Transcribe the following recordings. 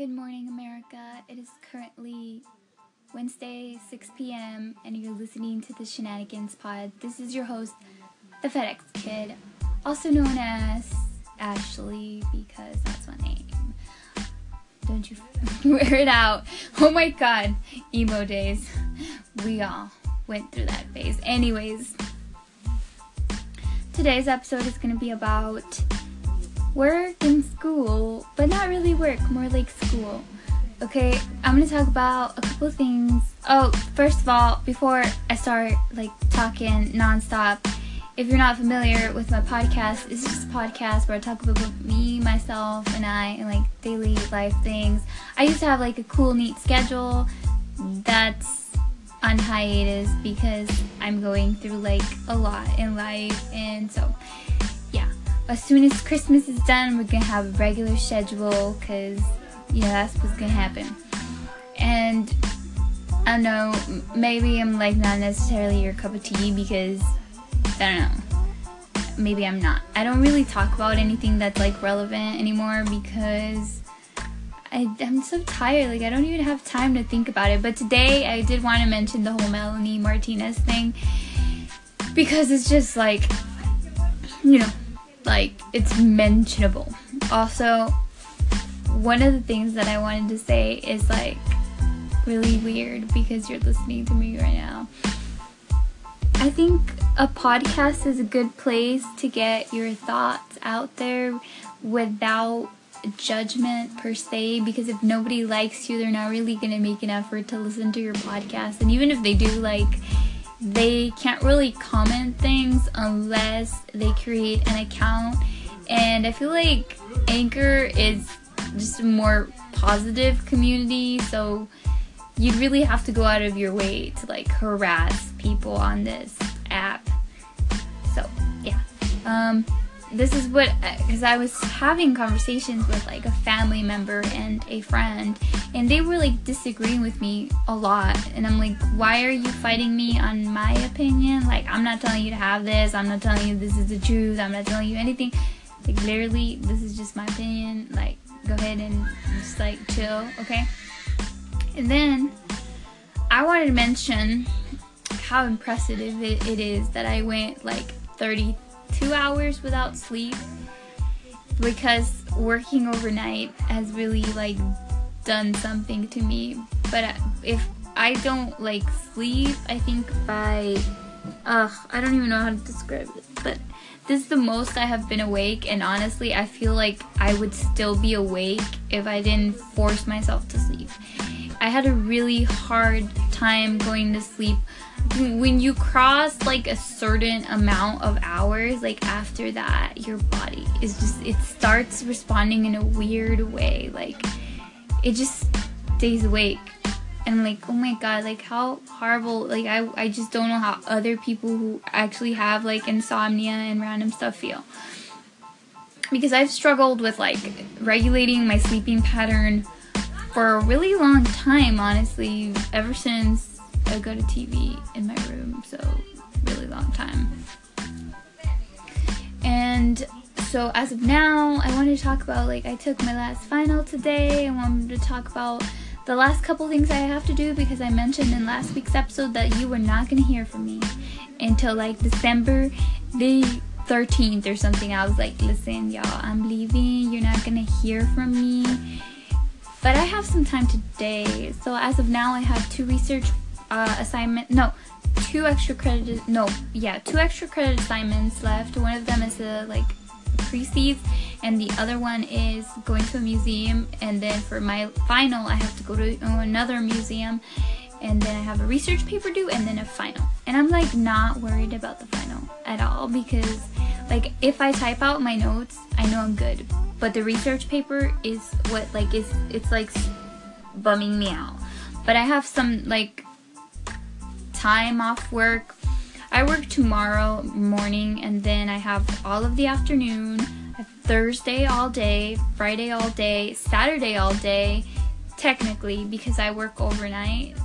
Good morning, America. It is currently Wednesday, 6 p.m., and you're listening to the Shenanigans Pod. This is your host, the FedEx Kid, also known as Ashley, because that's my name. Don't you wear it out. Oh my god, emo days. We all went through that phase. Anyways, today's episode is going to be about work and school, but not really work, more like school. Okay, I'm gonna talk about a couple things. Oh, first of all, before I start like talking nonstop, if you're not familiar with my podcast, it's just a podcast where I talk about me, myself, and I, and like daily life things. I used to have like a cool, neat schedule that's on hiatus because I'm going through like a lot in life, and so as soon as Christmas is done, we're gonna have a regular schedule because you know that's what's gonna happen. And I don't know, maybe I'm like not necessarily your cup of tea because I don't know. Maybe I'm not. I don't really talk about anything that's like relevant anymore because I, am so tired. Like I don't even have time to think about it. But today I did want to mention the whole Melanie Martinez thing because it's just like you know like it's mentionable. Also, one of the things that I wanted to say is like really weird because you're listening to me right now. I think a podcast is a good place to get your thoughts out there without judgment per se because if nobody likes you they're not really going to make an effort to listen to your podcast and even if they do like they can't really comment things unless they create an account. And I feel like Anchor is just a more positive community, so you'd really have to go out of your way to like harass people on this app. So, yeah. Um, this is what uh, because I was having conversations with like a family member and a friend and they were like disagreeing with me a lot and I'm like why are you fighting me on my opinion? Like I'm not telling you to have this I'm not telling you this is the truth I'm not telling you anything. Like literally this is just my opinion like go ahead and just like chill okay? And then I wanted to mention how impressive it, it is that I went like 30 two hours without sleep because working overnight has really like done something to me. But if I don't like sleep, I think by ugh, I don't even know how to describe it, but this is the most I have been awake and honestly, I feel like I would still be awake if I didn't force myself to sleep. I had a really hard time going to sleep when you cross like a certain amount of hours like after that your body is just it starts responding in a weird way like it just stays awake. And like oh my god like how horrible like I, I just don't know how other people who actually have like insomnia and random stuff feel. Because i've struggled with like regulating my sleeping pattern for a really long time honestly ever since I got TV in my room, so really long time. And so as of now, I wanted to talk about like I took my last final today. I wanted to talk about the last couple things I have to do because I mentioned in last week's episode that you were not gonna hear from me until like December the 13th or something. I was like, listen, y'all, I'm leaving. You're not gonna hear from me. But I have some time today. So as of now, I have two research uh, assignment. No, two extra credit. No, yeah, two extra credit assignments left. One of them is a like precedes, and the other one is going to a museum. And then for my final, I have to go to another museum, and then I have a research paper due, and then a final. And I'm like not worried about the final at all because like if I type out my notes, I know I'm good. But the research paper is what like is it's like bumming me out. But I have some like time off work. I work tomorrow morning and then I have all of the afternoon. Thursday all day, Friday all day, Saturday all day, technically because I work overnight.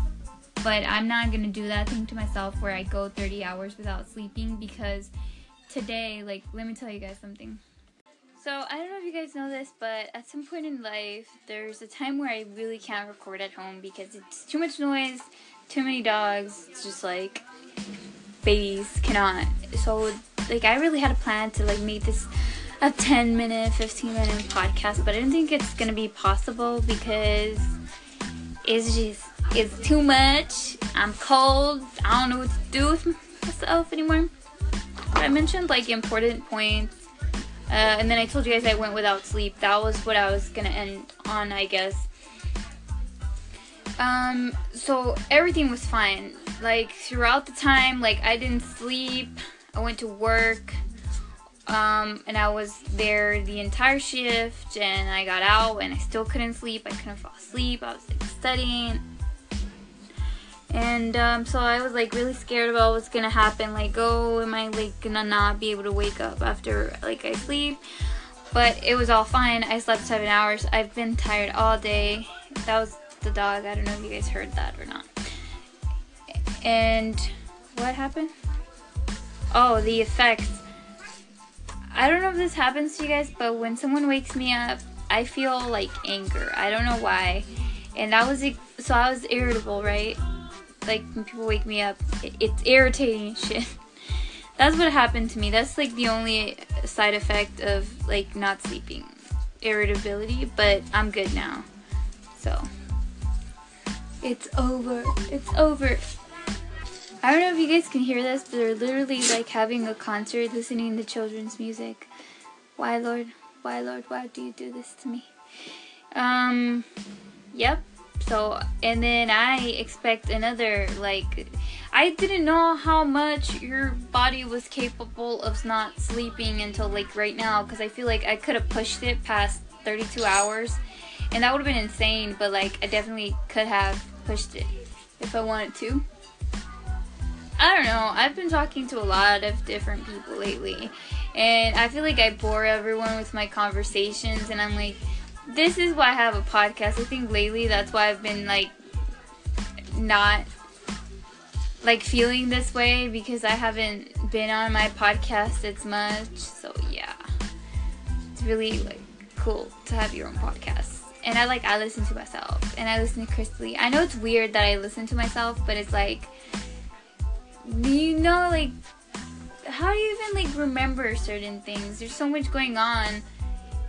But I'm not gonna do that thing to myself where I go 30 hours without sleeping because today, like, let me tell you guys something. So I don't know if you guys know this, but at some point in life, there's a time where I really can't record at home because it's too much noise, too many dogs. It's just like babies cannot. So like I really had a plan to like make this a 10 minute, 15 minute podcast, but I didn't think it's gonna be possible because it's just it's too much. I'm cold. I don't know what to do with myself anymore. But I mentioned like important points uh, and then I told you guys I went without sleep. That was what I was gonna end on, I guess. Um, so everything was fine. Like throughout the time, like I didn't sleep. I went to work. Um, and I was there the entire shift, and I got out, and I still couldn't sleep. I couldn't fall asleep. I was like studying, and um, so I was like really scared about what's gonna happen. Like, oh, am I like gonna not be able to wake up after like I sleep? But it was all fine. I slept seven hours. I've been tired all day. That was the dog. I don't know if you guys heard that or not. And what happened? Oh, the effects. I don't know if this happens to you guys, but when someone wakes me up, I feel like anger. I don't know why. And that was so I was irritable, right? Like when people wake me up, it's irritating shit. That's what happened to me. That's like the only side effect of like not sleeping. Irritability, but I'm good now. So it's over. It's over. I don't know if you guys can hear this, but they're literally like having a concert listening to children's music. Why, Lord? Why, Lord? Why do you do this to me? Um, yep. So, and then I expect another, like, I didn't know how much your body was capable of not sleeping until, like, right now, because I feel like I could have pushed it past 32 hours, and that would have been insane, but, like, I definitely could have pushed it if I wanted to. I don't know. I've been talking to a lot of different people lately, and I feel like I bore everyone with my conversations, and I'm like, this is why I have a podcast. I think lately that's why I've been like not like feeling this way because I haven't been on my podcast as much. So yeah. It's really like cool to have your own podcast. And I like I listen to myself and I listen to Chrisley. I know it's weird that I listen to myself, but it's like you know like how do you even like remember certain things? There's so much going on.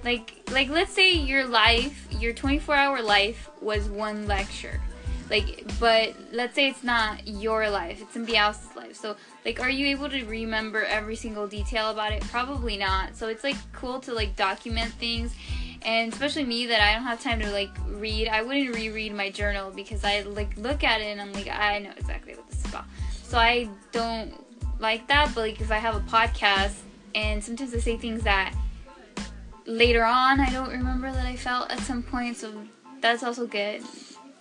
Like like let's say your life your 24 hour life was one lecture. Like but let's say it's not your life it's somebody else's life. So like are you able to remember every single detail about it? Probably not. So it's like cool to like document things and especially me that I don't have time to like read I wouldn't reread my journal because I like look at it and I'm like I know exactly what this is about so I don't like that. But like if I have a podcast and sometimes I say things that later on I don't remember that I felt at some point. So that's also good.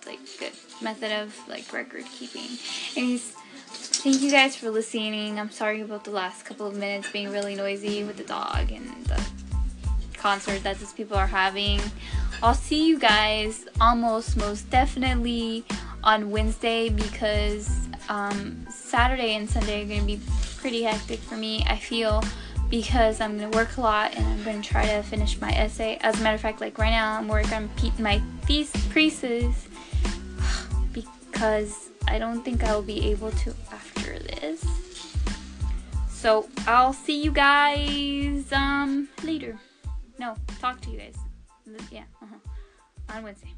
Like good method of like record keeping. Anyways, thank you guys for listening. I'm sorry about the last couple of minutes being really noisy with the dog and the concert that these people are having. I'll see you guys almost most definitely on Wednesday because um, Saturday and Sunday are going to be pretty hectic for me, I feel, because I'm going to work a lot and I'm going to try to finish my essay. As a matter of fact, like right now, I'm working on my thesis because I don't think I'll be able to after this. So I'll see you guys um, later. No, talk to you guys. Yeah, uh-huh. on Wednesday.